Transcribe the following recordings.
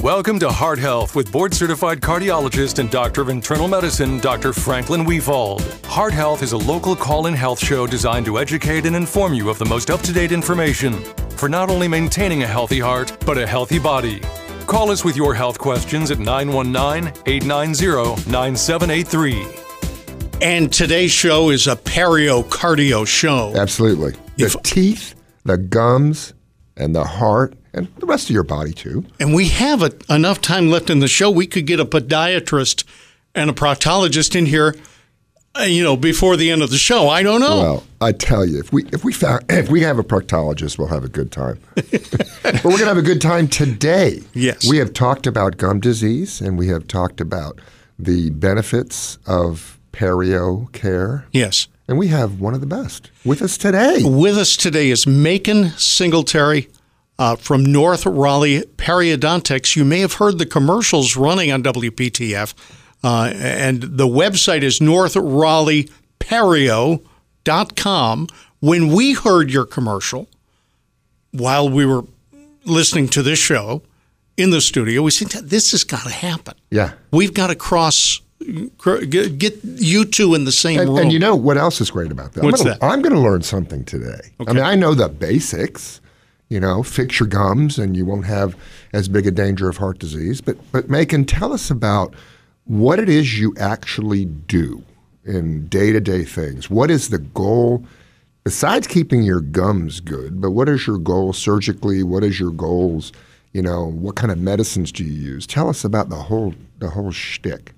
Welcome to Heart Health with board certified cardiologist and doctor of internal medicine, Dr. Franklin Wefald. Heart Health is a local call in health show designed to educate and inform you of the most up to date information for not only maintaining a healthy heart, but a healthy body. Call us with your health questions at 919 890 9783. And today's show is a periocardio show. Absolutely. The If- teeth, the gums, and the heart, and the rest of your body too. And we have a, enough time left in the show. We could get a podiatrist and a proctologist in here, uh, you know, before the end of the show. I don't know. Well, I tell you, if we if we found if we have a proctologist, we'll have a good time. but we're gonna have a good time today. Yes. We have talked about gum disease, and we have talked about the benefits of perio care, yes. and we have one of the best with us today. With us today is Macon Singletary uh, from North Raleigh Periodontics. You may have heard the commercials running on WPTF, uh, and the website is northraleighperio.com. When we heard your commercial while we were listening to this show in the studio, we said, This has got to happen. Yeah. We've got to cross, get you two in the same And, room. and you know what else is great about that? What's I'm gonna, that? I'm going to learn something today. I mean, I know the basics. You know, fix your gums, and you won't have as big a danger of heart disease. But but Macon, tell us about what it is you actually do in day to day things. What is the goal? Besides keeping your gums good, but what is your goal surgically? What is your goals? You know, what kind of medicines do you use? Tell us about the whole the whole shtick.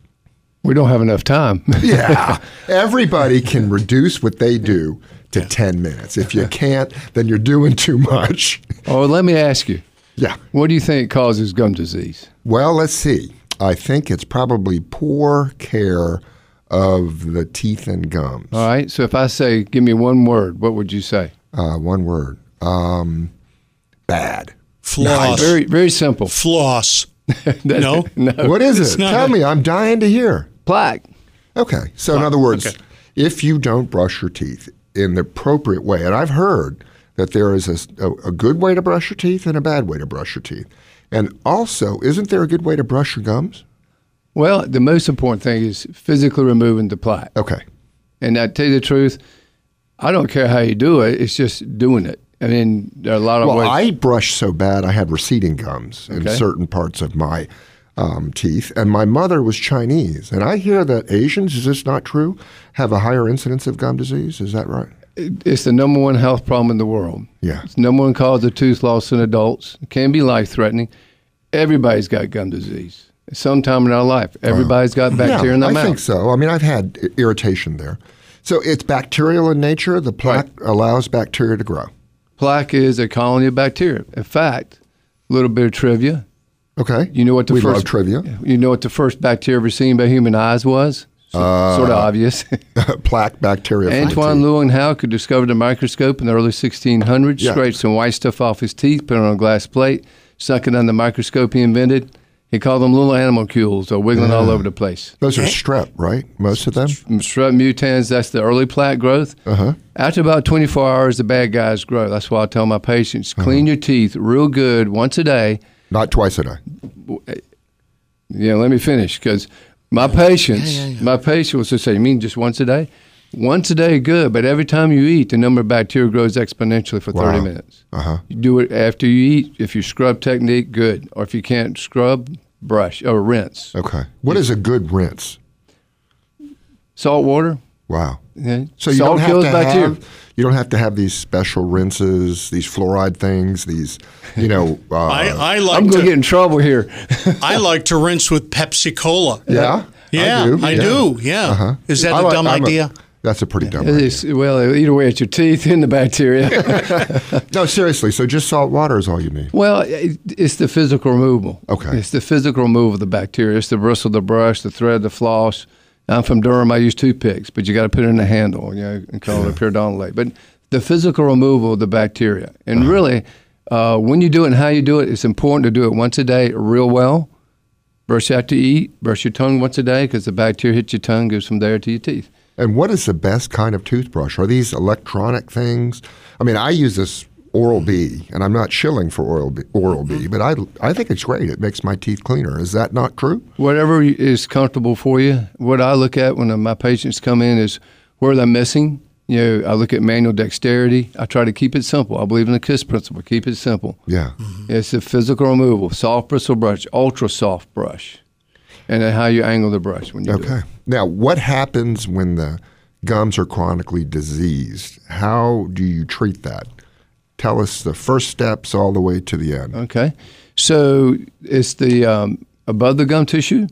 We don't have enough time. Yeah. Everybody can reduce what they do to 10 minutes. If you can't, then you're doing too much. oh, let me ask you. Yeah. What do you think causes gum disease? Well, let's see. I think it's probably poor care of the teeth and gums. All right. So if I say, give me one word, what would you say? Uh, one word. Um, bad. floss. Very, very simple. floss. no? No. What is It's it? Tell a- me. I'm dying to hear. Plaque. Okay. So, in other words, okay. if you don't brush your teeth in the appropriate way, and I've heard that there is a, a, a good way to brush your teeth and a bad way to brush your teeth. And also, isn't there a good way to brush your gums? Well, the most important thing is physically removing the plaque. Okay. And I tell you the truth, I don't care how you do it. It's just doing it. I mean, there are a lot of Well, ways. I brushed so bad I had receding gums in certain parts of my um, teeth, and my mother was Chinese. And I hear that Asians, is this not true, have a higher incidence of gum disease? Is that right? it's the number one health problem in the world. Yeah. It's the number one cause of tooth loss in adults. It can be life threatening. Everybody's got gum disease. Sometime in our life, everybody's got bacteria yeah, in their I mouth. I think so. I mean, I've had irritation there. So it's bacterial in nature. The plaque allows bacteria to grow. Plaque is a colony of bacteria. In fact, a little bit of trivia. Okay. You know what the we first love trivia. You know what the first bacteria ever seen by human eyes was? So, sort of Uh, obvious. plaque bacteria. Antoine Leeuwenhoek, who discovered the microscope in the early 1600s, Yeah. scraped some white stuff off his teeth, put it on a glass plate, sunk it on the microscope he invented. He called them little animalcules. They're wiggling all over the place. Those are strep, right? Most of them. Strep mutans, that's the early plaque growth. Uh-huh. After about 24 hours, the bad guys grow. That's why I tell my patients Uh-huh. clean your teeth real good once a day. Not twice a day. Yeah, let me finish because my patients, my patients was to say, "You mean just once a day?" Once a day, good, but every time you eat, the number of bacteria grows exponentially for 30 Wow. minutes. Uh-huh. You do it after you eat. If you scrub technique, good. Or if you can't scrub, brush or rinse. Okay. What is a good rinse? Salt water. Wow. Yeah. So you Salt don't have to bacteria. have you don't have to have these special rinses, these fluoride things, these you know. Uh, I, I I'm like going to get in trouble here. I like to rinse with Pepsi Cola. yeah, Yeah, I do. I yeah. do. Yeah. Uh-huh. Is that I a like- dumb I'm idea? that's a pretty dumb It idea. is- well, either way, it's your teeth and the bacteria. No, seriously. So just salt water is all you need. well, it, it's the physical removal. Okay. It's the physical removal of the bacteria. It's the bristle, the brush, the thread, the floss. I'm from Durham. I use toothpicks, but you got to put it in the handle, you know, and call it a periodontal But the physical removal of the bacteria, and Uh-huh. really, uh, when you do it and how you do it, it's important to do it once a day, real well. Brush after you eat. Brush your tongue once a day because the bacteria hits your tongue, goes from there to your teeth. And what is the best kind of toothbrush? Are these electronic things? I mean, I use this Oral B, and I'm not shilling for Oral B, Oral B, but I I think it's great. It makes my teeth cleaner. Is that not true? Whatever is comfortable for you. What I look at when uh, my patients come in is where they're missing. You know, I look at manual dexterity. I try to keep it simple. I believe in the KISS principle. Keep it simple. Yeah. Mm-hmm. It's the physical removal, soft bristle brush, ultra soft brush, and then how you angle the brush when you Okay. Now, what happens when the gums are chronically diseased? How do you treat that? Tell us the first steps all the way to the end. Okay. So it's the um, above the gum tissue.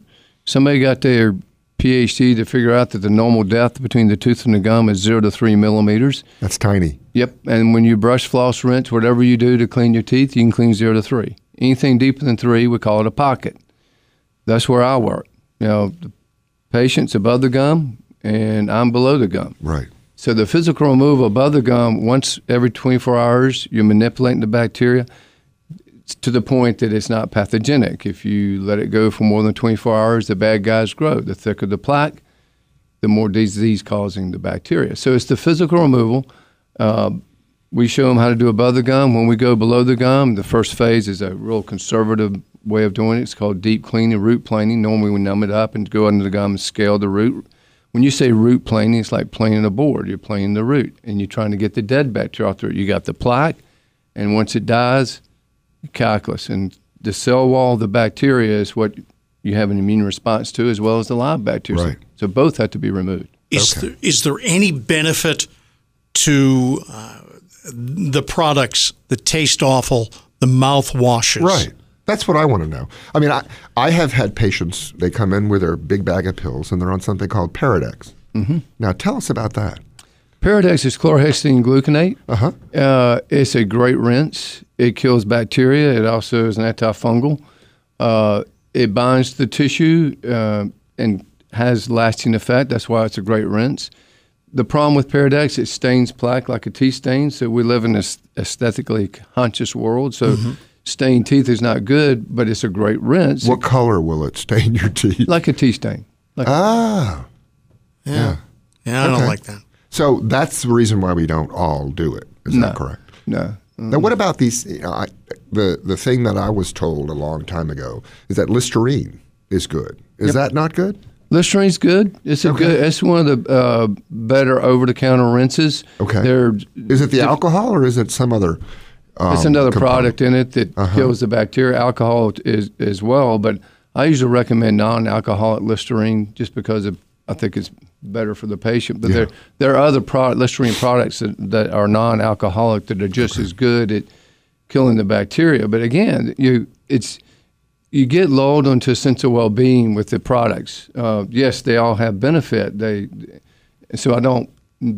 Somebody got their PhD to figure out that the normal depth between the tooth and the gum is zero to three millimeters. That's tiny. Yep. And when you brush, floss, rinse, whatever you do to clean your teeth, you can clean zero to three. Anything deeper than three, we call it a pocket. That's where I work. You know, the patient's above the gum, and I'm below the gum. Right. So the physical removal above the gum, once every 24 hours, you're manipulating the bacteria to the point that it's not pathogenic. If you let it go for more than 24 hours, the bad guys grow. The thicker the plaque, the more disease causing the bacteria. So it's the physical removal. Uh, we show them how to do above the gum. When we go below the gum, the first phase is a real conservative way of doing it. It's called deep cleaning, root planing. Normally we numb it up and go under the gum and scale the root. When you say root planing, it's like planing a board. You're planing the root and you're trying to get the dead bacteria off the root. You got the plaque, and once it dies, calculus. And the cell wall of the bacteria is what you have an immune response to, as well as the live bacteria. Right. So both have to be removed. Is, there, is there any benefit to uh, the products that taste awful, the mouth washes? Right. That's what I want to know. I mean, I, I have had patients, they come in with their big bag of pills and they're on something called Peridex. Mm-hmm. Now, tell us about that. Peridex is chlorhexidine gluconate. Uh-huh. Uh, it's a great rinse. It kills bacteria. It also is an antifungal. Uh, it binds to the tissue uh, and has lasting effect. That's why it's a great rinse. The problem with Peridex, it stains plaque like a tea stain. So we live in this aesthetically conscious world. So stained teeth is not good, but it's a great rinse. What color will it stain your teeth? Like a tea stain. Like ah. Yeah. Yeah, I don't like that. So that's the reason why we don't all do it. Is No. that correct? no. Now, what about these? You know, I, the the thing that I was told a long time ago is that Listerine is good. Is that not good? Listerine's good. It's a good. It's one of the uh, better over-the-counter rinses. Okay. They're, Is it the alcohol or is it some other? Um, it's another component? product in it that kills the bacteria. Alcohol is as well, but I usually recommend non-alcoholic Listerine just because of, I think it's better for the patient. But Yeah. there there are other product, Listerine products that, that are non-alcoholic that are just as good at killing the bacteria. But again, you it's you get lulled into a sense of well-being with the products. Uh, yes, they all have benefit. They so I don't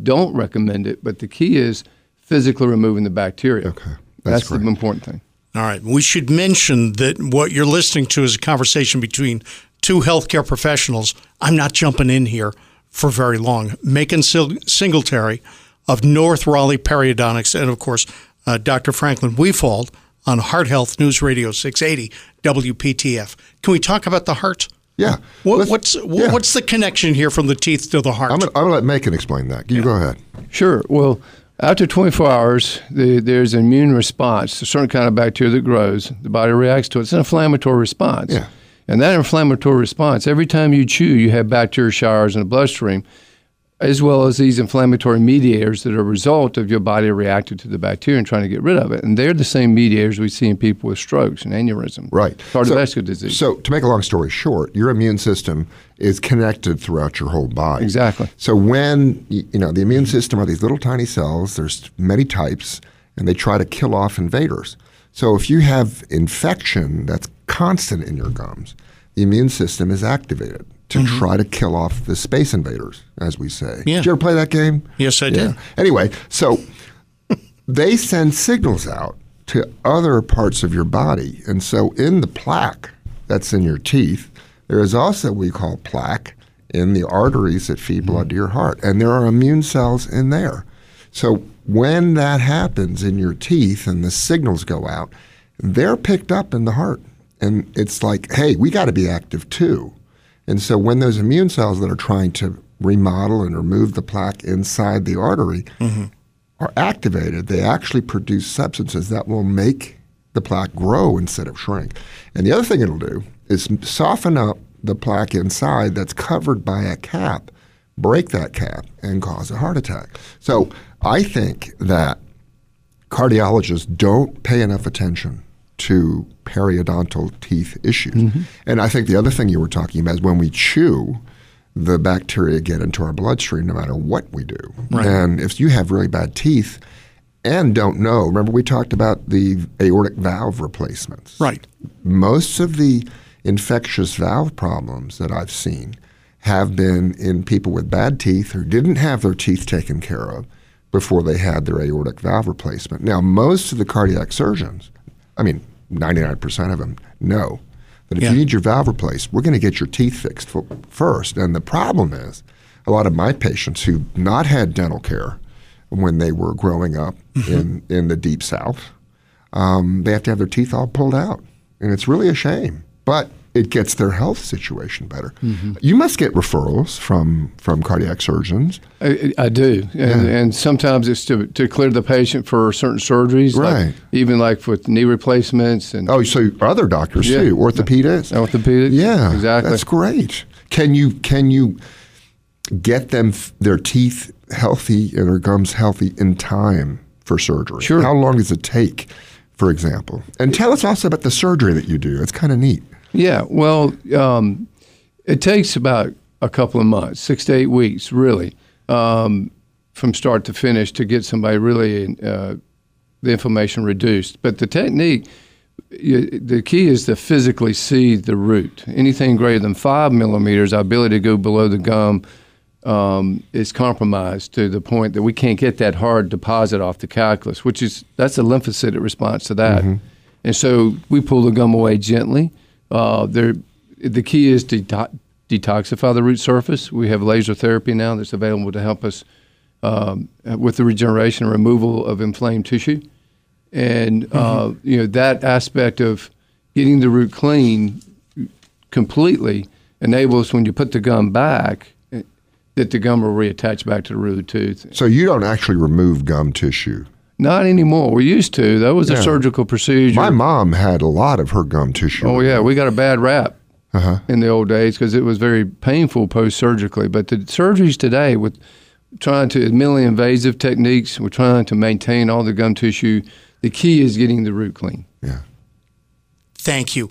don't recommend it. But the key is physically removing the bacteria. Okay. That's, That's the important thing. All right. We should mention that what you're listening to is a conversation between two healthcare professionals. I'm not jumping in here for very long. Macon Sil- Singletary of North Raleigh Periodontics, and of course, uh, Dr. Franklin Wefald on Heart Health News Radio 680 WPTF. Can we talk about the heart? Yeah. What, what's yeah. what's the connection here from the teeth to the heart? I'm gonna, I'm gonna let Macon explain that. You go ahead. Sure. Well, after 24 hours, the, there's an immune response, a certain kind of bacteria that grows. The body reacts to it. It's an inflammatory response. Yeah. And that inflammatory response, every time you chew, you have bacteria showers in the bloodstream, as well as these inflammatory mediators that are a result of your body reacting to the bacteria and trying to get rid of it. And they're the same mediators we see in people with strokes and aneurysm, Right. cardiovascular so, disease. So, to make a long story short, your immune system is connected throughout your whole body. Exactly. So, when, you know, the immune system are these little tiny cells, there's many types, and they try to kill off invaders. So, if you have infection that's constant in your gums, the immune system is activated to mm-hmm. try to kill off the space invaders, as we say. Yeah. Did you ever play that game? Yes, I did. Anyway, so they send signals out to other parts of your body. And so in the plaque that's in your teeth, there is also what we call plaque in the arteries that feed mm-hmm. blood to your heart. And there are immune cells in there. So when that happens in your teeth and the signals go out, they're picked up in the heart. And it's like, hey, we got to be active too. And so when those immune cells that are trying to remodel and remove the plaque inside the artery mm-hmm. are activated, they actually produce substances that will make the plaque grow instead of shrink. And the other thing it'll do is soften up the plaque inside that's covered by a cap, break that cap, and cause a heart attack. So I think that cardiologists don't pay enough attention to periodontal teeth issues. Mm-hmm. And I think the other thing you were talking about is when we chew, the bacteria get into our bloodstream no matter what we do. Right. And if you have really bad teeth and don't know, remember we talked about the aortic valve replacements. Right. Most of the infectious valve problems that I've seen have been in people with bad teeth who didn't have their teeth taken care of before they had their aortic valve replacement. Now, most of the cardiac surgeons, I mean, 99% of them know that if yeah. you need your valve replaced, we're going to get your teeth fixed first. And the problem is, a lot of my patients who've not had dental care when they were growing up mm-hmm. in, in the deep south, um, they have to have their teeth all pulled out. And it's really a shame. But it gets their health situation better. Mm-hmm. You must get referrals from from cardiac surgeons. I, I do, and, yeah. and, sometimes it's to, to clear the patient for certain surgeries, right? Like, even like with knee replacements and oh, so other doctors yeah. too, orthopedics, orthopedics, yeah, exactly. That's great. Can you can you get them their teeth healthy and their gums healthy in time for surgery? Sure. How long does it take? For example, and tell us also about the surgery that you do. It's kind of neat. Yeah, well, um, it takes about a couple of months, six to eight weeks, really, um, from start to finish to get somebody really uh, the inflammation reduced. But the technique, you, the key is to physically see the root. Anything greater than five millimeters, our ability to go below the gum um, is compromised to the point that we can't get that hard deposit off the calculus, which is that's a lymphocytic response to that. Mm-hmm. And so we pull the gum away gently uh, the key is to detoxify the root surface. We have laser therapy now that's available to help us um, with the regeneration and removal of inflamed tissue. And uh, mm-hmm. you know that aspect of getting the root clean completely enables when you put the gum back eh, that the gum will reattach back to the root of the tooth. So you don't actually remove gum tissue. Not anymore. We used to. That was yeah. a surgical procedure. My mom had a lot of her gum tissue. Oh yeah, we got a bad rap uh-huh. in the old days because it was very painful post surgically. But the surgeries today, with trying to minimally invasive techniques, we're trying to maintain all the gum tissue. The key is getting the root clean. Yeah. Thank you,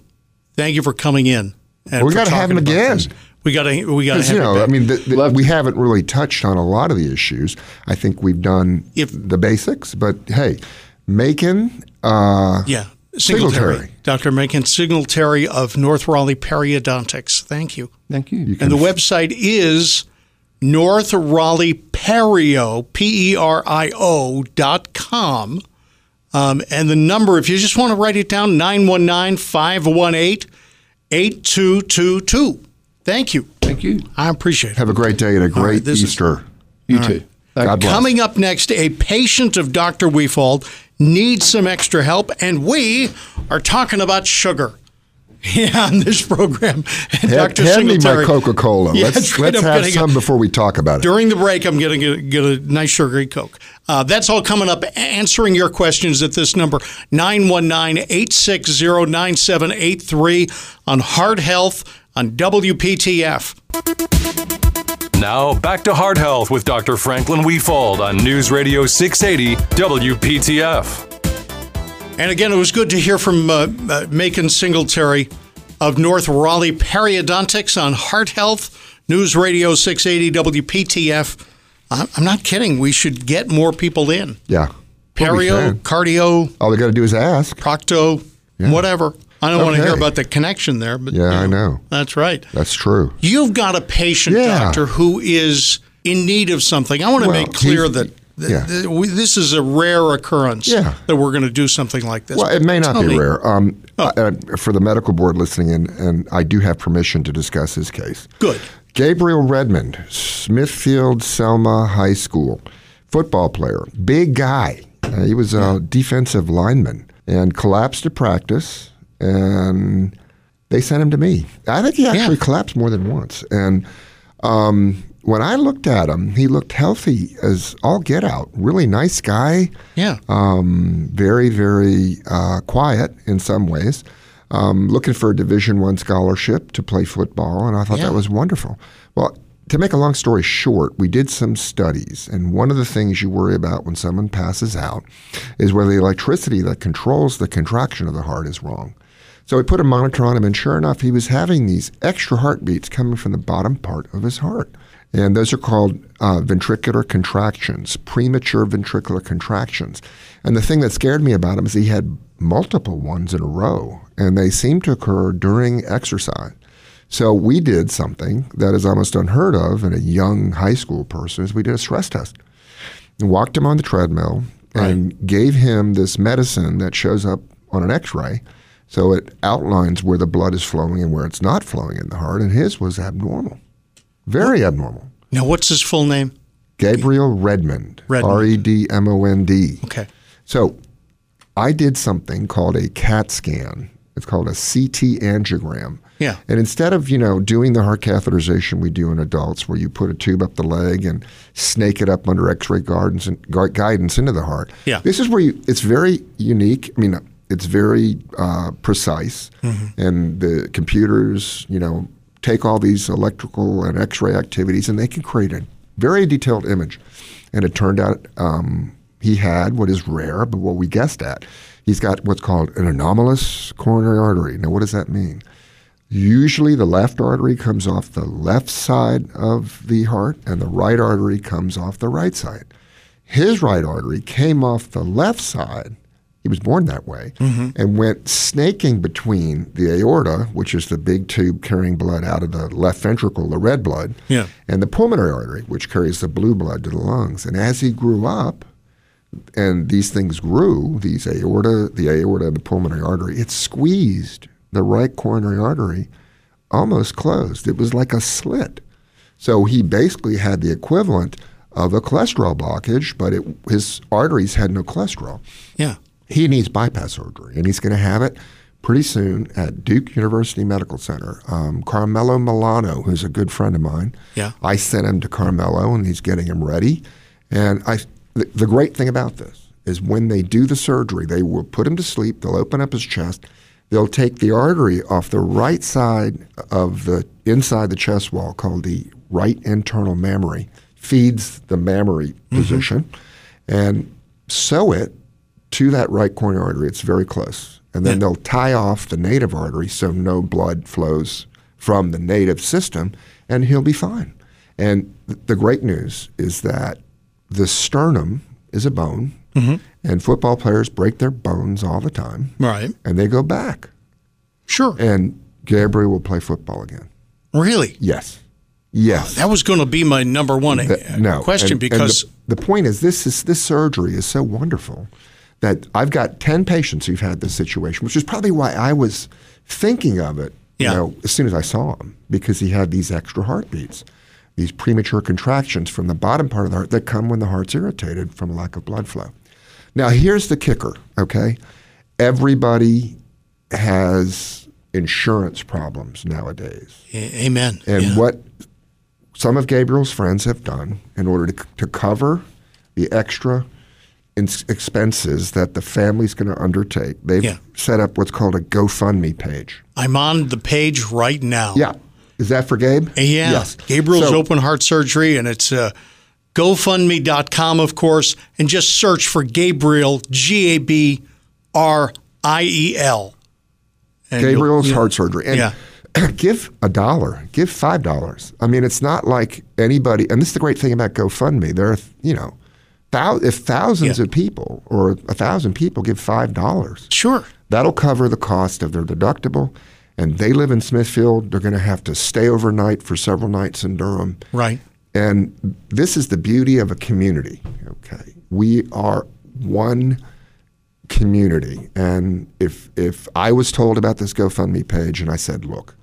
thank you for coming in. We got to have him again. This. We got to we got to you know I mean the, the, we haven't really touched on a lot of the issues. I think we've done if, the basics, but hey, Macon. Uh, yeah. Singletary. Dr. Macon Singletary of North Raleigh Periodontics. Thank you. Thank you. you and the f- website is North Raleigh Perio, P E R I O dot com. Um, and the number, if you just want to write it down, 919 518 8222. Thank you. Thank you. I appreciate it. Have a great day and a great right, Easter. Is, you too. Right. God uh, bless. Coming up next, a patient of Dr. Wefald needs some extra help, and we are talking about sugar. Yeah, on this program. And hand, Dr. Hand me my Coca Cola. Yeah, let's right, let's have some before we talk about it. During the break, I'm going to get, a nice sugary Coke. Uh, that's all coming up. Answering your questions at this number 919 860 9783 on Heart Health on WPTF. Now, back to Heart Health with Dr. Franklin Wefald on News Radio 680 WPTF. And again, it was good to hear from uh, uh, Macon Singletary of North Raleigh Periodontics on Heart Health, News Radio 680 WPTF. I'm not kidding. We should get more people in. Yeah. Perio, cardio. All they got to do is ask. Procto, yeah. whatever. I don't okay. want to hear about the connection there, but yeah, you know, I know. That's right. That's true. You've got a patient, yeah. doctor, who is in need of something. I want to well, make clear that yeah. this is a rare occurrence yeah. that we're going to do something like this. Well, it may not Tell be me. rare. Um, oh. uh, for the medical board listening in, and I do have permission to discuss his case. Good. Gabriel Redmond, Smithfield Selma High School, football player, big guy. Uh, he was a defensive lineman and collapsed to practice and they sent him to me. I think he actually yeah. collapsed more than once, and um, when I looked at him, he looked healthy as all get out. Really nice guy. Yeah. Um, very, very uh, quiet in some ways. Um, looking for a Division One scholarship to play football, and I thought Yeah. that was wonderful. Well, to make a long story short, we did some studies, and one of the things you worry about when someone passes out is whether the electricity that controls the contraction of the heart is wrong. So we put a monitor on him, and sure enough, he was having these extra heartbeats coming from the bottom part of his heart. And those are called uh, ventricular contractions, premature ventricular contractions. And the thing that scared me about him is he had multiple ones in a row, and they seemed to occur during exercise. So we did something that is almost unheard of in a young high school person is we did a stress test. And walked him on the treadmill and gave him this medicine that shows up on an x-ray. So it outlines where the blood is flowing and where it's not flowing in the heart and his was abnormal. Very abnormal. Now, what's his full name? Gabriel Redmond. Redmond. R E D M O N D. Okay. So I did something called a CAT scan. It's called a CT angiogram. Yeah. And instead of, you know, doing the heart catheterization we do in adults where you put a tube up the leg and snake it up under x-ray guidance and guidance into the heart. Yeah. This is where you, it's very unique. I mean, it's very uh, precise and the computers, you know, take all these electrical and x-ray activities and they can create a very detailed image. And it turned out um, he had what is rare, but what we guessed at. He's got what's called an anomalous coronary artery. Now, what does that mean? Usually, the left artery comes off the left side of the heart, and the right artery comes off the right side. His right artery came off the left side. He was born that way, mm-hmm. and went snaking between the aorta, which is the big tube carrying blood out of the left ventricle, the red blood, Yeah. and the pulmonary artery, which carries the blue blood to the lungs. And as he grew up, and these things grew, these aorta, the aorta and the pulmonary artery, it squeezed the right coronary artery almost closed. It was like a slit. So he basically had the equivalent of a cholesterol blockage, but it, his arteries had no cholesterol. Yeah. He needs bypass surgery, and he's going to have it pretty soon at Duke University Medical Center. Um, Carmelo Milano, who's a good friend of mine, Yeah. I sent him to Carmelo, and he's getting him ready. And I, the, the great thing about this is when they do the surgery, they will put him to sleep. They'll open up his chest. They'll take the artery off the right side of the inside the chest wall, called the right internal mammary, feeds the mammary position, and sew it to that right coronary artery. It's very close. And then Yeah. they'll tie off the native artery so no blood flows from the native system, and he'll be fine. And th- the great news is that the sternum is a bone, and football players break their bones all the time, Right. and they go back. Sure. And Gabriel will play football again. Really? Yes. Yes. That was going to be my number one uh, That- no question And- and because the, the point is this is this surgery is so wonderful that I've got ten patients who've had this situation, which is probably why I was thinking of it. Yeah. You know, as soon as I saw him, because he had these extra heartbeats, these premature contractions from the bottom part of the heart that come when the heart's irritated from a lack of blood flow. Now, here's the kicker. Okay, everybody has insurance problems nowadays. A- amen. And Yeah. what some of Gabriel's friends have done in order to, to cover the extra expenses that the family's going to undertake, they've Yeah. set up what's called a GoFundMe page. I'm on the page right now. Yeah. Is that for Gabe? Yeah. Yes. Gabriel's So- Open Heart Surgery, and it's uh, GoFundMe.com, of course, and just search for Gabriel, G A B R I E L. Gabriel's heart surgery. And Yeah. give a dollar, give five dollars. I mean, it's not like anybody. And this is the great thing about GoFundMe. There are, you know, thou, if thousands Yeah. of people or a thousand people give five dollars, Sure. that'll cover the cost of their deductible. And they live in Smithfield. They're going to have to stay overnight for several nights in Durham. Right. And this is the beauty of a community. Okay, we are one community. And if if I was told about this GoFundMe page and I said, "Look,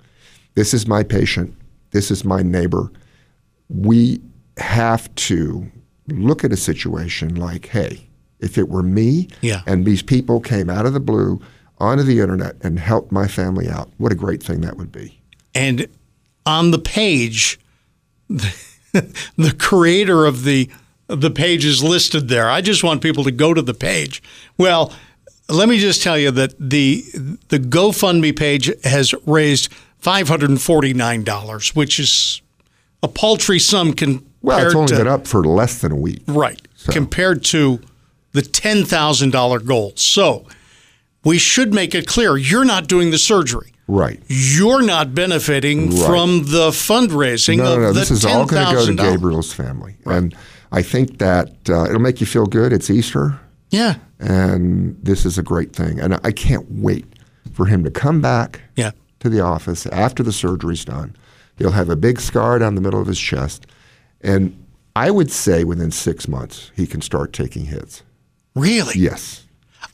this is my patient, this is my neighbor," we have to look at a situation like, "Hey, if it were me, Yeah. and these people came out of the blue onto the internet and helped my family out, what a great thing that would be." And on the page, the creator of the the page is listed there. I just want people to go to the page. Well, let me just tell you that the the GoFundMe page has raised five hundred and forty nine dollars, which is a paltry sum compared Well, it's only to been up for less than a week. right compared to the ten thousand dollar goal. So we should make it clear you're not doing the surgery. Right. You're not benefiting Right. from the fundraising No, of no, no. the This is all going to go to Gabriel's family, and I think that uh, it'll make you feel good. It's Easter, Yeah, and this is a great thing, and I can't wait for him to come back yeah. to the office after the surgery's done. He'll have a big scar down the middle of his chest, and I would say within six months he can start taking hits. Really? Yes.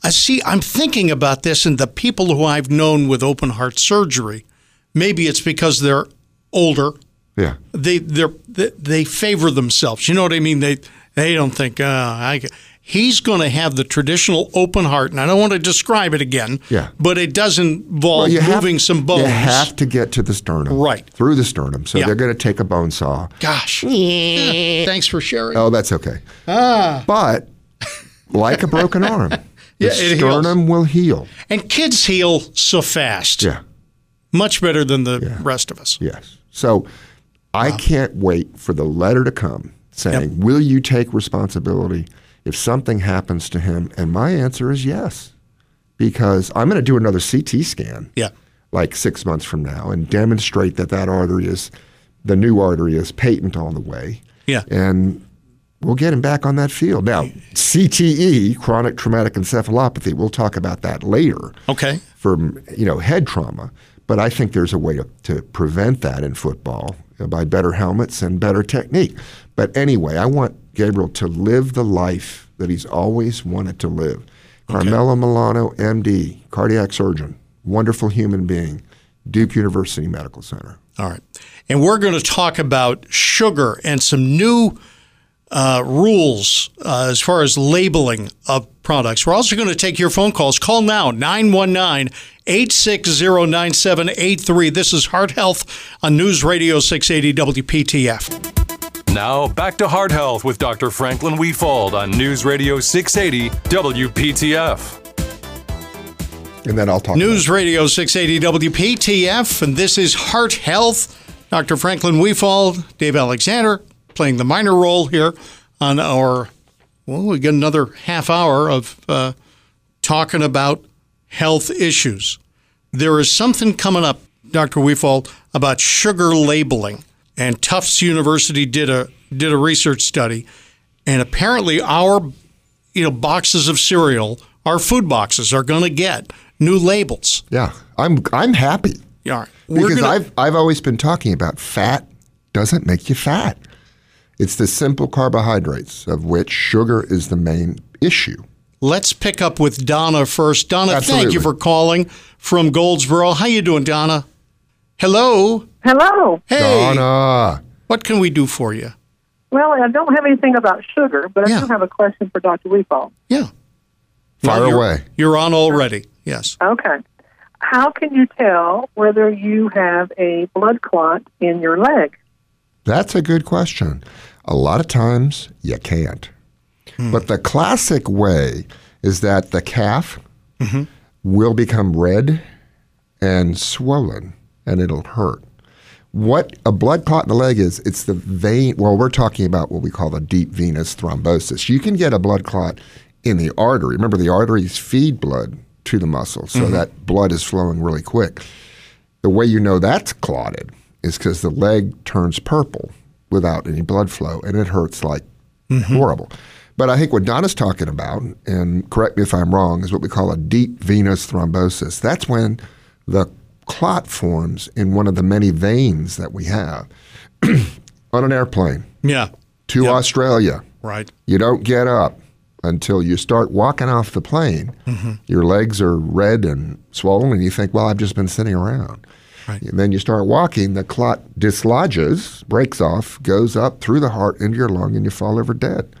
I see. I'm thinking about this, and the people who I've known with open heart surgery, maybe it's because they're older. Yeah. They they're, they they favor themselves. You know what I mean? They they don't think uh, I. ca-" He's going to have the traditional open heart, and I don't want to describe it again. Yeah. But it does involve Well, you have- moving some bones. You have to get to the sternum. Right. Through the sternum. So Yeah. they're going to take a bone saw. Gosh. Yeah. Thanks for sharing. Oh, that's okay. Ah. But like a broken arm, the. Yeah, it heals. sternum will heal. And kids heal so fast. Yeah. Much better than the rest of us. Yes. So I can't wait for the letter to come saying, Will you take responsibility if something happens to him? And my answer is yes, because I'm going to do another CT scan Yeah. like six months from now and demonstrate that that artery is, the new artery is patent all the way. Yeah. And we'll get him back on that field. Now, CTE, chronic traumatic encephalopathy, we'll talk about that later Okay. from you know head trauma. But I think there's a way to, to prevent that in football by better helmets and better technique. But anyway, I want Gabriel to live the life that he's always wanted to live. Carmelo Milano, MD, cardiac surgeon, wonderful human being, Duke University Medical Center. All right. And we're going to talk about sugar and some new uh, rules uh, as far as labeling of products. We're also going to take your phone calls. Call now 919 860 9783. This is Heart Health on News Radio 680 WPTF. Now, back to Heart Health with Dr. Franklin Wefald on News Radio 680 WPTF. And then I'll talk News Radio 680 WPTF, and this is Heart Health. Dr. Franklin Wefald, Dave Alexander, playing the minor role here on our, well, we get another half hour of uh, talking about health issues. There is something coming up, Dr. Wefald, about sugar labeling, and Tufts University did a did a research study, and apparently our you know boxes of cereal, our food boxes, are going to get new labels. Yeah, I'm I'm happy. We're because gonna- I've I've always been talking about fat doesn't make you fat. It's the simple carbohydrates of which sugar is the main issue. Let's pick up with Donna first. Donna, thank you for calling from Goldsboro. How you doing, Donna? Hello. Hello. Hey. Donna, What can we do for you? Well, I don't have anything about sugar, but Yeah. I do have a question for Dr. Wefald. Yeah. fire Well, you're- away. You're on already. Yes. Okay. How can you tell whether you have a blood clot in your leg? That's a good question. A lot of times you can't. Hmm. But the classic way is that the calf mm-hmm. will become red and swollen and it'll hurt. What a blood clot in the leg is, it's the vein. Well, we're talking about what we call the deep venous thrombosis. You can get a blood clot in the artery. Remember, the arteries feed blood to the muscle, so mm-hmm. that blood is flowing really quick. The way you know that's clotted is because the leg turns purple without any blood flow, and it hurts like mm-hmm. horrible. But I think what Donna's talking about, and correct me if I'm wrong, is what we call a deep venous thrombosis. That's when the clot forms in one of the many veins that we have. On an airplane Yeah. to Australia, Right. you don't get up until you start walking off the plane. Mm-hmm. Your legs are red and swollen, and you think, well, I've just been sitting around. Right. And then you start walking, the clot dislodges, breaks off, goes up through the heart into your lung, and you fall over dead.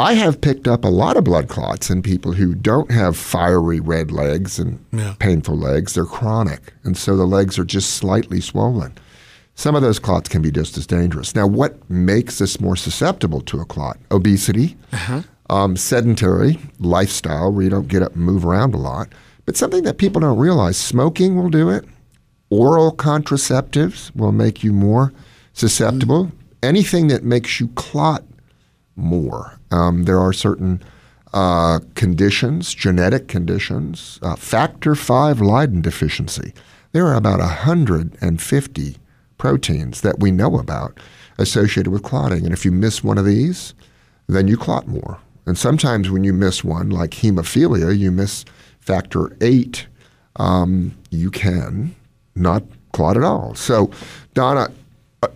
I have picked up a lot of blood clots in people who don't have fiery red legs and Yeah. painful legs. They're chronic, and so the legs are just slightly swollen. some of those clots can be just as dangerous. Now, what makes us more susceptible to a clot? Obesity, um, sedentary lifestyle where you don't get up and move around a lot. But something that people don't realize smoking will do it, oral contraceptives will make you more susceptible. Anything that makes you clot more. Um, there are certain uh, conditions, genetic conditions, uh, factor V Leiden deficiency. There are about 150 proteins that we know about associated with clotting. And if you miss one of these, then you clot more. And sometimes when you miss one, like hemophilia, you miss factor eight, um, you can not clot at all. So, Donna,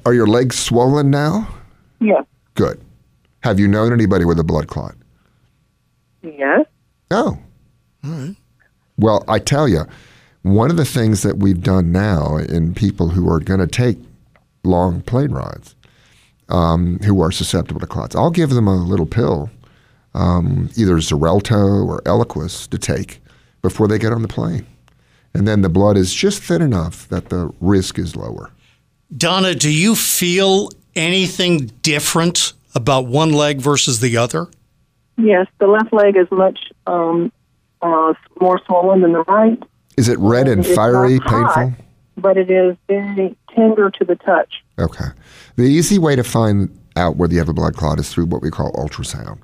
are your legs swollen now? Yes. Good. Have you known anybody with a blood clot? Yes. Oh. Well, I tell you, one of the things that we've done now in people who are going to take long plane rides, um, who are susceptible to clots, I'll give them a little pill, um, either Xarelto or Eliquis, to take before they get on the plane. And then the blood is just thin enough that the risk is lower. Donna, do you feel anything different about one leg versus the other? Yes. The left leg is much um, uh, more swollen than the right. Is it red and It's not fiery, hot, painful? But it is very tender to the touch. Okay. The easy way to find out whether you have a blood clot is through what we call ultrasound.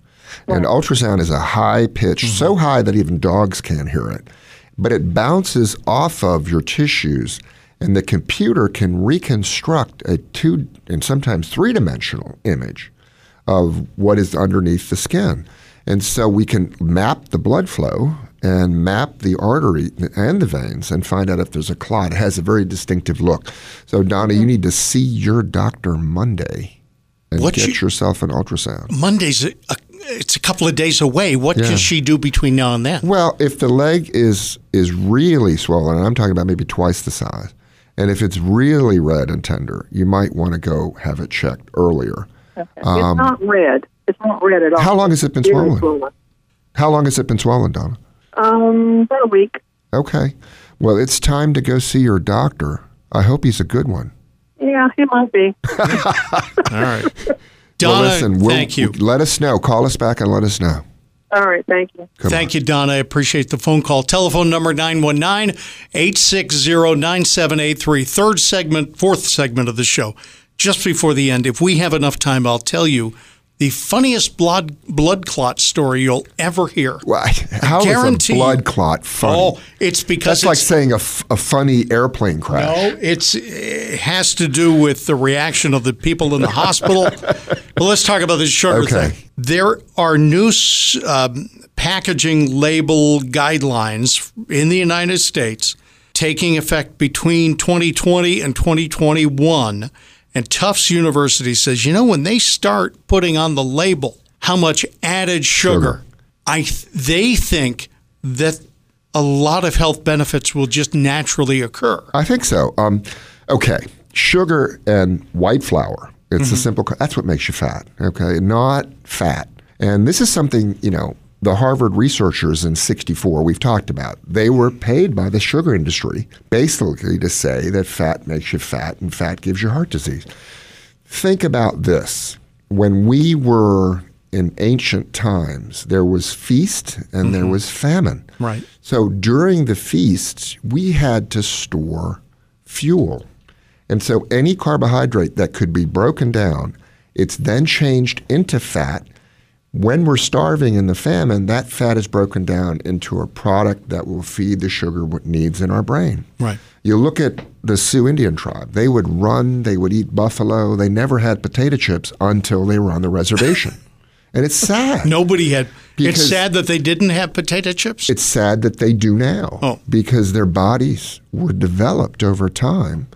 And ultrasound is a high pitch, so high that even dogs can't hear it. But it bounces off of your tissues, and the computer can reconstruct a two and sometimes three dimensional image of what is underneath the skin. And so we can map the blood flow and map the artery and the veins and find out if there's a clot. It has a very distinctive look. So, Donna, you mm-hmm. need to see your doctor Monday and What get you- yourself an ultrasound. Monday's a, a, it's a couple of days away. What Yeah. can she do between now and then? Well, if the leg is is really swollen, and I'm talking about maybe twice the size, and if it's really red and tender, you might want to go have it checked earlier. It's not red. It's not red at all. Um, How long has it been Very swollen? How long has it been swollen, Donna? Um, about a week. Okay. Well, it's time to go see your doctor. I hope he's a good one. Yeah, he might be. All right. well, listen, we'll, thank you. Let us know. Call us back and let us know. All right. Thank you. Come Thank you, Donna. I appreciate the phone call. Telephone number 919 860 9783. Third segment, fourth segment of the show. Just before the end, if we have enough time, I'll tell you the funniest blood, blood clot story you'll ever hear. Well, how is a blood clot funny? Oh, it's because That's like it's, saying a, f- a funny airplane crash. No, it's it has to do with the reaction of the people in the hospital. But let's talk about this sugar Okay. thing. There are new um, packaging label guidelines in the United States taking effect between 2020 and 2021. And Tufts University says, you know, when they start putting on the label how much added sugar, Sugar. I th- they think that a lot of health benefits will just naturally occur. I think so. Um, okay, sugar and white flour. It's a simple. That's what makes you fat. Okay, not fat. And this is something you know. The Harvard researchers in '64 we've talked about. They were paid by the sugar industry basically to say that fat makes you fat and fat gives you heart disease. Think about this. When we were in ancient times, there was feast and there mm-hmm. was famine. Right. So during the feasts, we had to store fuel. And so any carbohydrate that could be broken down, it's then changed into fat. When we're starving in the famine, that fat is broken down into a product that will feed the sugar what needs in our brain. Right. You look at the Sioux Indian tribe, they would run, they would eat buffalo, they never had potato chips until they were on the reservation. and it's sad. Nobody had. it's sad that they didn't have potato chips. It's sad that they do now Oh. because their bodies were developed over time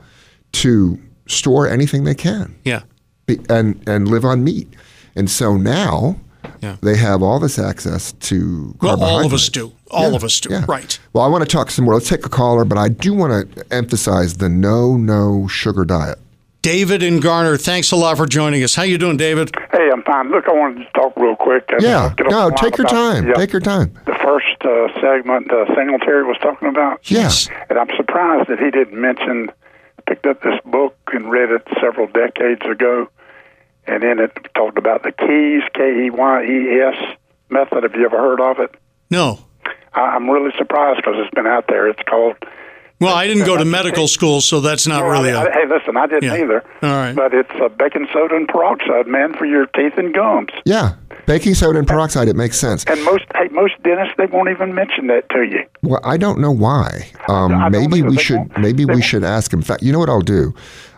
to store anything they can yeah. be- and, and live on meat. And so now Yeah. they have all this access to Well, all of us do. All Yeah, of us do. yeah. Right. Well, I want to talk some more. Let's take a caller, but I do want to emphasize the no, no sugar diet. David and Garner, thanks a lot for joining us. How you doing, David? Hey, I'm fine. Look, I wanted to talk real quick. and, Yeah. uh, get off No, take your about- time. yeah, Take your time. The first uh, segment uh, Singletary was talking about. Yes. And I'm surprised that he didn't mention picked up this book and read it several decades ago, and then it talked about the Keyes K E Y E S method. Have you ever heard of it? No. I- I'm really surprised because it's been out there. It's called Well, I didn't go to medical school, so that's not Well, really I- a. I- hey, listen, I didn't Yeah. either. All right. But it's uh, baking soda and peroxide, man, for your teeth and gums. Yeah, baking soda and peroxide. It makes sense. And most hey, most dentists they won't even mention that to you. Well, I don't know why. Um, I don't maybe we should. Maybe we won't- should ask him. In fact, you know what I'll do?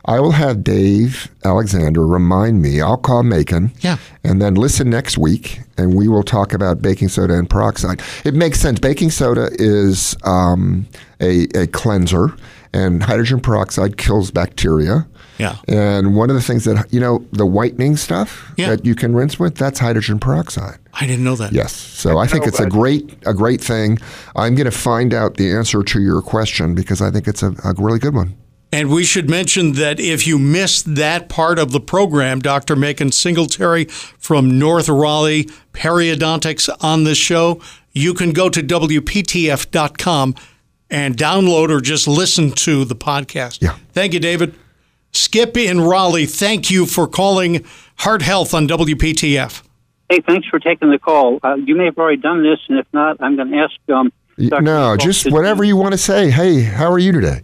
I will have Dave Alexander remind me. I'll call Macon. Yeah. And then listen next week, and we will talk about baking soda and peroxide. It makes sense. Baking soda is um, a, a cleanser, and hydrogen peroxide kills bacteria. Yeah. And one of the things that you know, the whitening stuff Yeah. that you can rinse with, that's hydrogen peroxide. I didn't know that. Yes. So I think it's a great a great thing. I'm going to find out the answer to your question because I think it's a, a really good one. And we should mention that if you missed that part of the program, Dr. Macon Singletary from North Raleigh Periodontics on this show, you can go to WPTF.com and download or just listen to the podcast. Yeah. Thank you, David. Skip in Raleigh, thank you for calling Heart Health on WPTF. Hey, thanks for taking the call. Uh, you may have already done this, and if not, I'm going to ask. Um, Dr. No, Nicole just to- whatever you want to say. Hey, how are you today?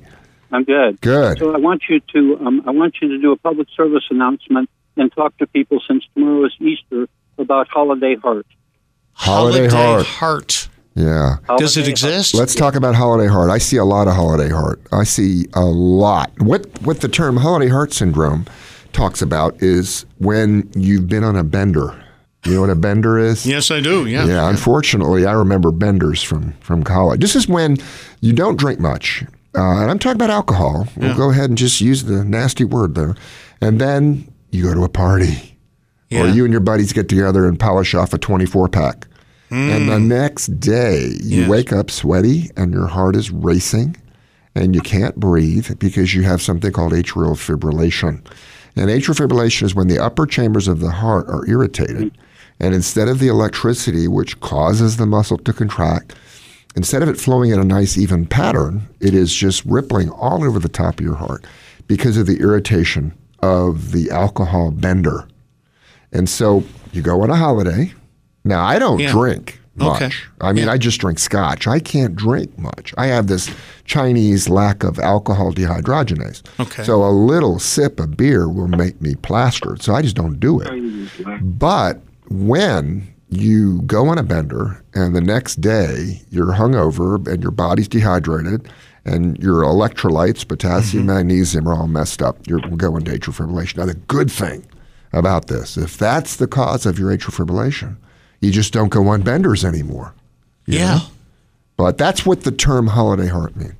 I'm good. Good. So I want you to um, I want you to do a public service announcement and talk to people since tomorrow is Easter about Holiday Heart. Holiday, heart. Heart. Yeah. Does it Holiday exist? Let's talk about holiday heart. I see a lot of holiday heart. I see a lot. What what the term holiday heart syndrome talks about is when you've been on a bender. You know what a bender is? yes, I do. Yeah. Yeah, unfortunately, I remember benders from from college. This is when you don't drink much, uh, and I'm talking about alcohol. We'll go ahead and just use the nasty word there, and then you go to a party, or you and your buddies get together and polish off a 24 pack, and the next day you Yes. wake up sweaty and your heart is racing, and you can't breathe because you have something called atrial fibrillation. And atrial fibrillation is when the upper chambers of the heart are irritated. And instead of the electricity, which causes the muscle to contract, instead of it flowing in a nice even pattern, it is just rippling all over the top of your heart because of the irritation of the alcohol bender. And so you go on a holiday. Now, I don't Yeah. drink much. Okay. I mean, Yeah. I just drink scotch. I can't drink much. I have this Chinese lack of alcohol dehydrogenase. Okay. So a little sip of beer will make me plastered. So I just don't do it. But when you go on a bender and the next day you're hungover and your body's dehydrated and your electrolytes, potassium, magnesium are all messed up, you're going to atrial fibrillation. Now, the good thing about this, if that's the cause of your atrial fibrillation, you just don't go on benders anymore. Yeah. But that's what the term holiday heart means.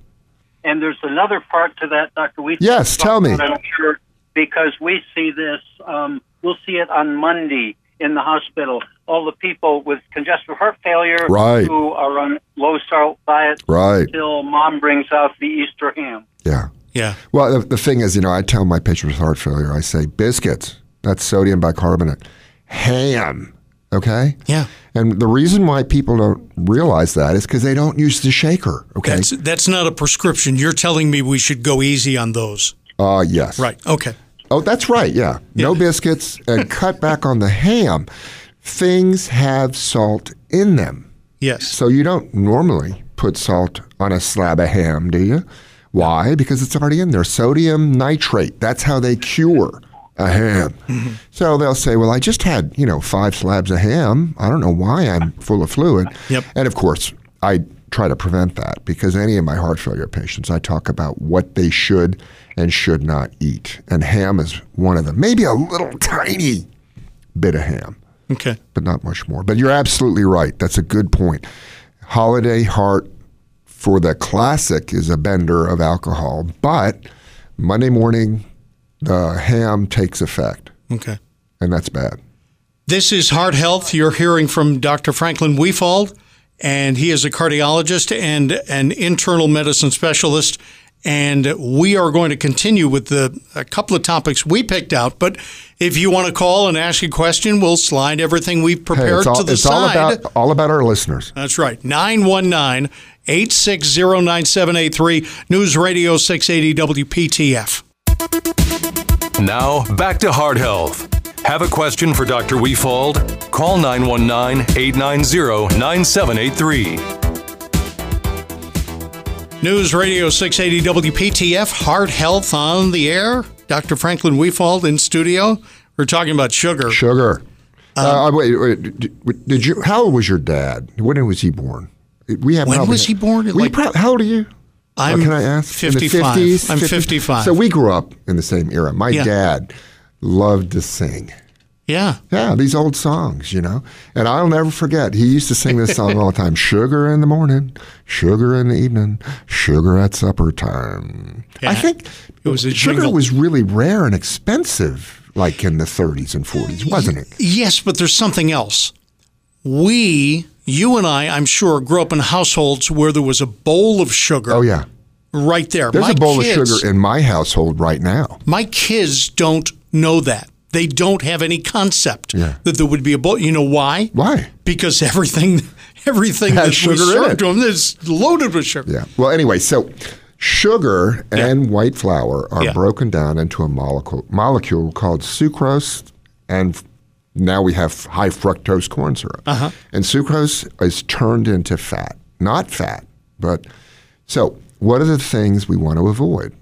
And there's another part to that, Dr. Wheat. Yes, tell me. I'm sure because we see this. Um, we'll see it on Monday in the hospital. All the people with congestive heart failure Right. who are on low salt diet Right. until mom brings out the Easter ham. Yeah. Yeah. Well, the, the thing is, you know, I tell my patients with heart failure, I say biscuits, that's sodium bicarbonate, ham, okay? Yeah. And the reason why people don't realize that is because they don't use the shaker, okay? That's that's not a prescription. You're telling me we should go easy on those. Uh, yes. Right. Okay. Oh, that's right, yeah. No biscuits and cut back on the ham. Things have salt in them. Yes. So you don't normally put salt on a slab of ham, do you? Why? Because it's already in there. Sodium nitrate. That's how they cure a ham. Mm-hmm. So they'll say, "Well, I just had, you know, five slabs of ham. I don't know why I'm full of fluid." Yep. And of course, I try to prevent that because any of my heart failure patients, I talk about what they should and should not eat. And ham is one of them. Maybe a little tiny bit of ham Okay. but not much more. But you're absolutely right. That's a good point. Holiday Heart for the classic is a bender of alcohol, but Monday morning the ham takes effect, Okay. and that's bad. This is Heart Health. You're hearing from Dr. Franklin Wefald, and he is a cardiologist and an internal medicine specialist. And we are going to continue with the a couple of topics we picked out. But if you want to call and ask a question, we'll slide everything we've Hey, prepared it's all, to the it's all about all about our listeners. That's right. 919 860 9783, News Radio 680 WPTF. Now, back to Heart Health. Have a question for Dr. Wefald? Call 919 890 9783. News Radio 680 WPTF, Heart Health on the air. Dr. Franklin Wefald in studio. We're talking about sugar. Sugar. Uh, wait, wait, did- you? How old was your dad? When was he born? We have When probably- was he born? Like- proud- how old are you? I'm Uh, can I ask? 55. 50s? I'm 50s? 55. So we grew up in the same era. My Yeah. dad loved to sing. Yeah. Yeah, these old songs, you know. And I'll never forget. He used to sing this song all the time: "Sugar in the morning, sugar in the evening, sugar at supper time." Yeah. I think It was a sugar jingle. was really rare and expensive, like in the 30s and 40s, wasn't it? Yes, but there's something else. We, you and I, I'm sure, grew up in households where there was a bowl of sugar Oh yeah, right there. there's My a bowl kids, of sugar in my household right now. My kids don't know that. They don't have any concept Yeah. that there would be a bowl. You know why? Why? Because everything, everything Has that sugar we serve to them is loaded with sugar. Yeah. Well, anyway, so sugar and white flour are Yeah. broken down into a molecule molecule called sucrose, and now we have high fructose corn syrup. Uh-huh. And sucrose is turned into fat, not fat, but so what are the things we want to avoid?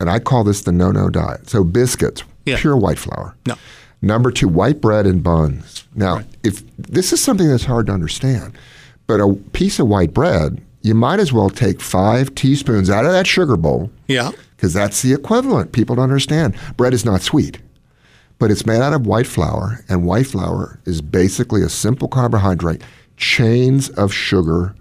And I call this the no-no diet. So biscuits, Yeah. pure white flour. No. Number two, white bread and buns. Now, if this is something that's hard to understand, but a piece of white bread, you might as well take five teaspoons out of that sugar bowl Yeah. because that's the equivalent. People don't understand. Bread is not sweet, but it's made out of white flour, and white flour is basically a simple carbohydrate. Chains of sugar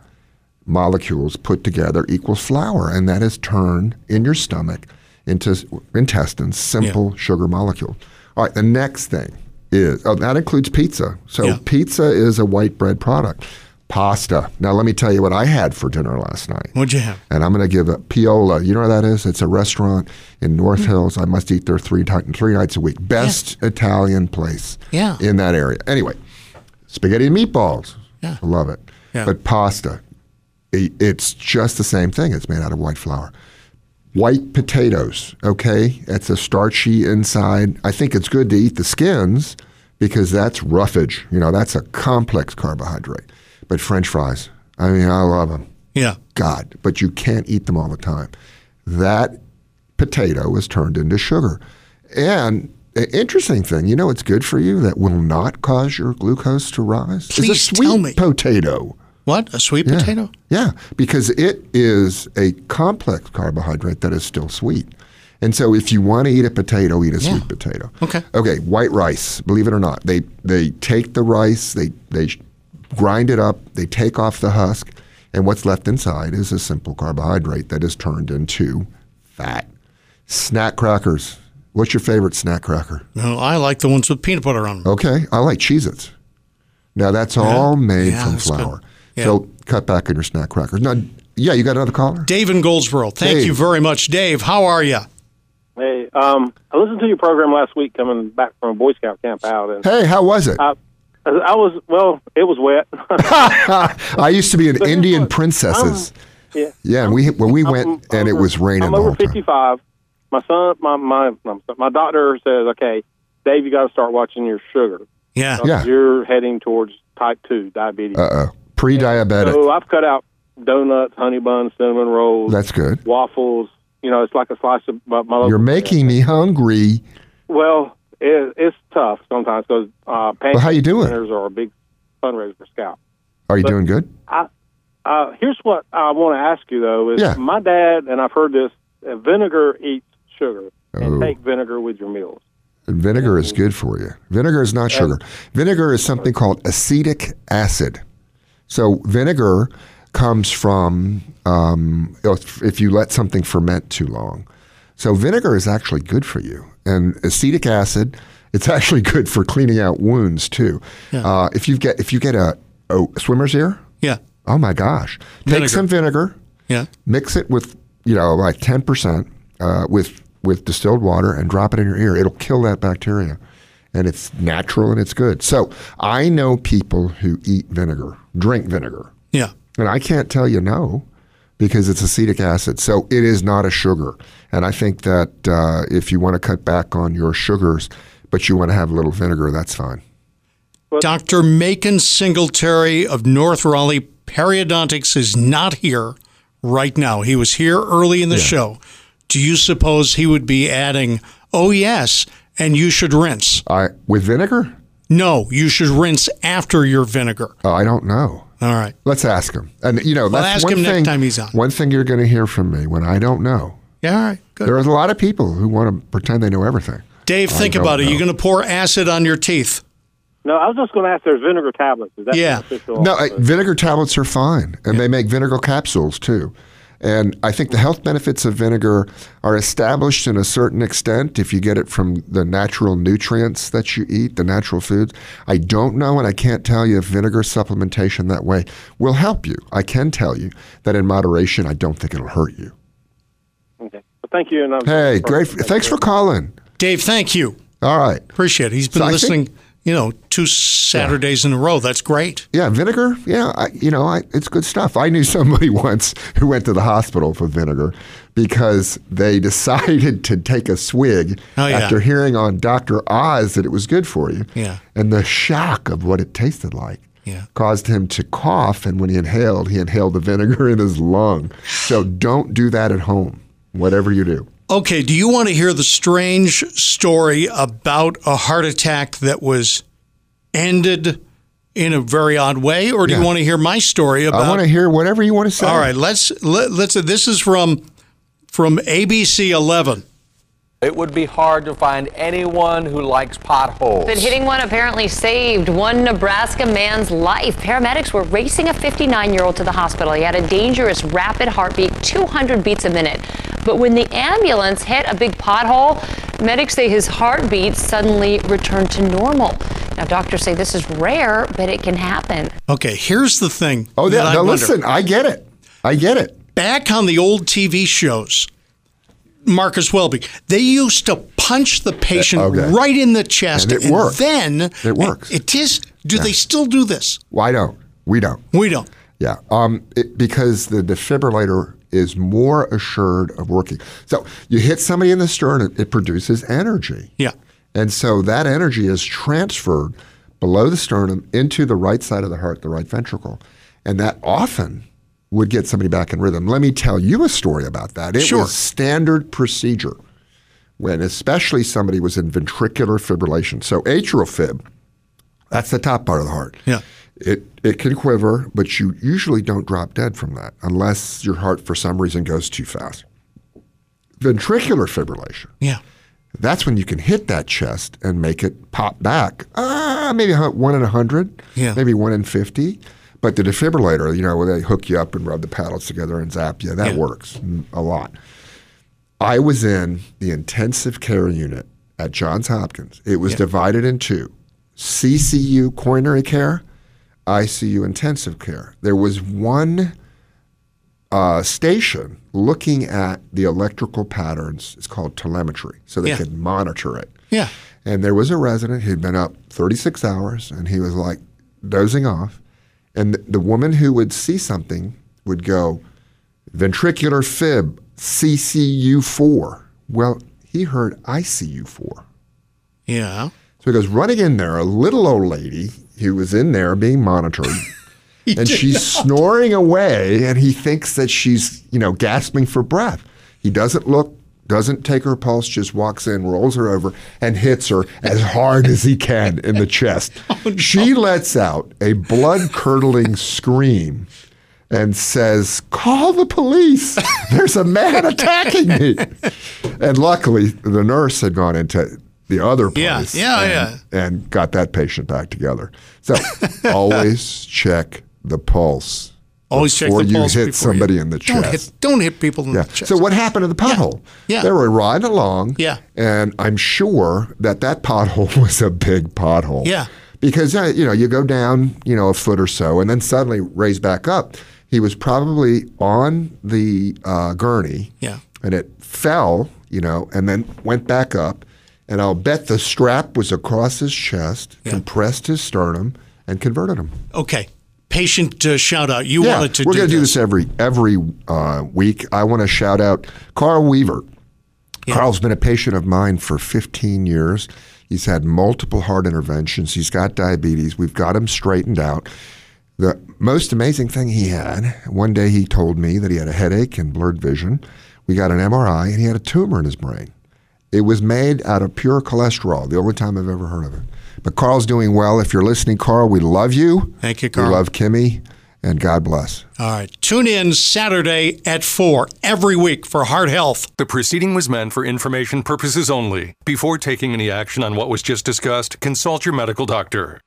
molecules put together equals flour, and that is turned in your stomach into intestines, simple sugar molecule. All right, the next thing is oh, that includes pizza. So Yeah. pizza is a white bread product. Pasta. Now let me tell you what I had for dinner last night. What'd you have? And I'm going to give a Piola. You know where that is? It's a restaurant in North hmm. Hills. I must eat there three ti- three nights a week. Best Italian place Yeah. in that area. Anyway, spaghetti and meatballs. Yeah. I love it. Yeah. But pasta, i- it's just the same thing. It's made out of white flour. White potatoes, okay? It's a starchy inside. I think it's good to eat the skins because that's roughage. You know, that's a complex carbohydrate. But French fries, I mean, I love them. Yeah. God, but you can't eat them all the time. That potato is turned into sugar. And the interesting thing, you know, it's good for you that will not cause your glucose to rise. is a Please sweet tell me. potato. What? A sweet Yeah. potato? Yeah, because it is a complex carbohydrate that is still sweet. And so if you want to eat a potato, eat a Yeah. sweet potato. Okay. Okay, white rice, believe it or not. They they take the rice, they they grind it up, they take off the husk, and what's left inside is a simple carbohydrate that is turned into fat. Snack crackers. What's your favorite snack cracker? No, I like the ones with peanut butter on them. Okay, I like Cheez-Its. Now that's all made Yeah, from that's good. Flour. Yeah. So cut back on your snack crackers. Now, yeah, you got another caller? Dave in Goldsboro. Thank Dave. you very much. Dave, how are you? Hey, um, I listened to your program last week coming back from a Boy Scout camp out, and Hey, how was it? I, I was well. It was wet. I used to be an But here's Indian what, princesses. yeah, yeah, and we when we I'm went and it was raining I'm the over whole time. 55. My son, my my my doctor says, okay, Dave, you got to start watching your sugar. Yeah. Yeah. You're heading towards type two diabetes. Uh oh, pre-diabetic. So I've cut out donuts, honey buns, cinnamon rolls, That's good. waffles. You know, it's like a slice of my, my You're making me hungry. Well, it, it's tough sometimes because uh, Well, how you doing? dinners are a big fundraiser for Scout. Are you But- doing good? Uh, here's what I want to ask you though: is Yeah. my dad and I've heard this. Uh, vinegar eats sugar, and Oh. take vinegar with your meals. Vinegar is good for you. Vinegar is not sugar. Vinegar is something called acetic acid. So vinegar comes from um, if you let something ferment too long. So vinegar is actually good for you. And acetic acid, it's actually good for cleaning out wounds too. Uh, if you get if you get a, a swimmer's ear, Yeah. oh my gosh, take Vinegar. some vinegar, Yeah. mix it with you know like ten percent uh, with with distilled water and drop it in your ear. It'll kill that bacteria, and it's natural and it's good. So I know people who eat vinegar, drink vinegar, Yeah. and I can't tell you no, because it's acetic acid. So it is not a sugar. And I think that uh, if you want to cut back on your sugars, but you want to have a little vinegar, that's fine. Dr. Macon Singletary of North Raleigh Periodontics is not here right now. He was here early in the show. Do you suppose he would be adding, oh, yes, and you should rinse? I with vinegar? No, you should rinse after your vinegar. Oh, I don't know. All right. Let's ask him. And you know, Well, that's ask one him next thing, time he's on. One thing you're going to hear from me when I don't know. Yeah, all right. Good. There's a lot of people who want to pretend they know everything. Dave, I think don't about it. know. You're going to pour acid on your teeth. No, I was just going to ask. There's vinegar tablets. Is that Yeah. beneficial? No, also? vinegar tablets are fine, and they make vinegar capsules too. And I think the health benefits of vinegar are established in a certain extent if you get it from the natural nutrients that you eat, the natural foods. I don't know, and I can't tell you if vinegar supplementation that way will help you. I can tell you that in moderation, I don't think it'll hurt you. Okay. Well, thank you. And Hey, great! Thanks for calling. Dave, thank you. All right. Appreciate it. He's been So I listening, think- you know, two Saturdays in a row. That's great. Yeah, vinegar. Yeah, I, you know, I, it's good stuff. I knew somebody once who went to the hospital for vinegar because they decided to take a swig Oh, yeah. after hearing on Dr. Oz that it was good for you. Yeah. And the shock of what it tasted like Yeah. caused him to cough. And when he inhaled, he inhaled the vinegar in his lung. So don't do that at home, whatever you do. Okay, do you want to hear the strange story about a heart attack that was ended in a very odd way, or do Yeah. you want to hear my story about? I want to hear whatever you want to say. All right, let's let, let's. This is from from ABC 11. It would be hard to find anyone who likes potholes. But hitting one apparently saved one Nebraska man's life. Paramedics were racing a 59 year old to the hospital. He had a dangerous rapid heartbeat, 200 beats a minute. But when the ambulance hit a big pothole, medics say his heartbeat suddenly returned to normal. Now, doctors say this is rare, but it can happen. Okay, here's the thing. Oh, that yeah. I Now, wonder. listen, I get it. I get it. back on the old TV shows, Marcus Welby, they used to punch the patient Okay. right in the chest, And it worked. then It works. It is. Do they still do this? Why don't? We don't. We don't. Yeah, um, it, because the defibrillator is more assured of working. So you hit somebody in the sternum, it produces energy. Yeah. And so that energy is transferred below the sternum into the right side of the heart, the right ventricle. And that often would get somebody back in rhythm. Let me tell you a story about that. It Sure. was standard procedure when especially somebody was in ventricular fibrillation. So atrial fib, that's the top part of the heart. Yeah. It it can quiver, but you usually don't drop dead from that unless your heart for some reason goes too fast. Ventricular fibrillation. Yeah. That's when you can hit that chest and make it pop back. Ah, maybe one in a hundred, Yeah. maybe one in fifty. But the defibrillator, you know, where they hook you up and rub the paddles together and zap you, that Yeah. works a lot. I was in the intensive care unit at Johns Hopkins. It was Yeah. divided in two CCU coronary care, ICU intensive care. There was one uh, station looking at the electrical patterns. It's called telemetry, so they Yeah. could monitor it. Yeah. And there was a resident who'd been up 36 hours and he was like dozing off. And th- the woman who would see something would go, ventricular fib, CCU4. Well, he heard ICU4. Yeah. So he goes running in there, a little old lady who was in there being monitored. and she's snoring away, and he thinks that she's, you know, gasping for breath. He doesn't look, doesn't take her pulse, just walks in, rolls her over, and hits her as hard as he can in the chest. Oh, she lets out a blood curdling scream and says, Call the police. There's a man attacking me. And luckily, the nurse had gone into the other Yeah, place yeah, and, and got that patient back together. So always check the pulse. Always check before the you hit before somebody you- in the Don't chest. hit, don't hit people in Yeah. the chest. So what happened to the pothole? Yeah. They were riding along. Yeah. And I'm sure that that pothole was a big pothole. Yeah. Because uh, you know you go down you know a foot or so and then suddenly raise back up. He was probably on the uh, gurney. Yeah. And it fell, you know, and then went back up. And I'll bet the strap was across his chest, Yeah. compressed his sternum, and converted him. Okay. Patient uh, shout out. You yeah, wanted to we're do going to do this. every every uh, week. I want to shout out Carl Weaver. Carl's been a patient of mine for 15 years. He's had multiple heart interventions. He's got diabetes. We've got him straightened out. The most amazing thing he had, one day he told me that he had a headache and blurred vision. We got an MRI and he had a tumor in his brain. It was made out of pure cholesterol, the only time I've ever heard of it. But Carl's doing well. If you're listening, Carl, we love you. Thank you, Carl. We love Kimmy, and God bless. All right. Tune in Saturday at 4 every week for Heart Health. The proceeding was meant for information purposes only. Before taking any action on what was just discussed, consult your medical doctor.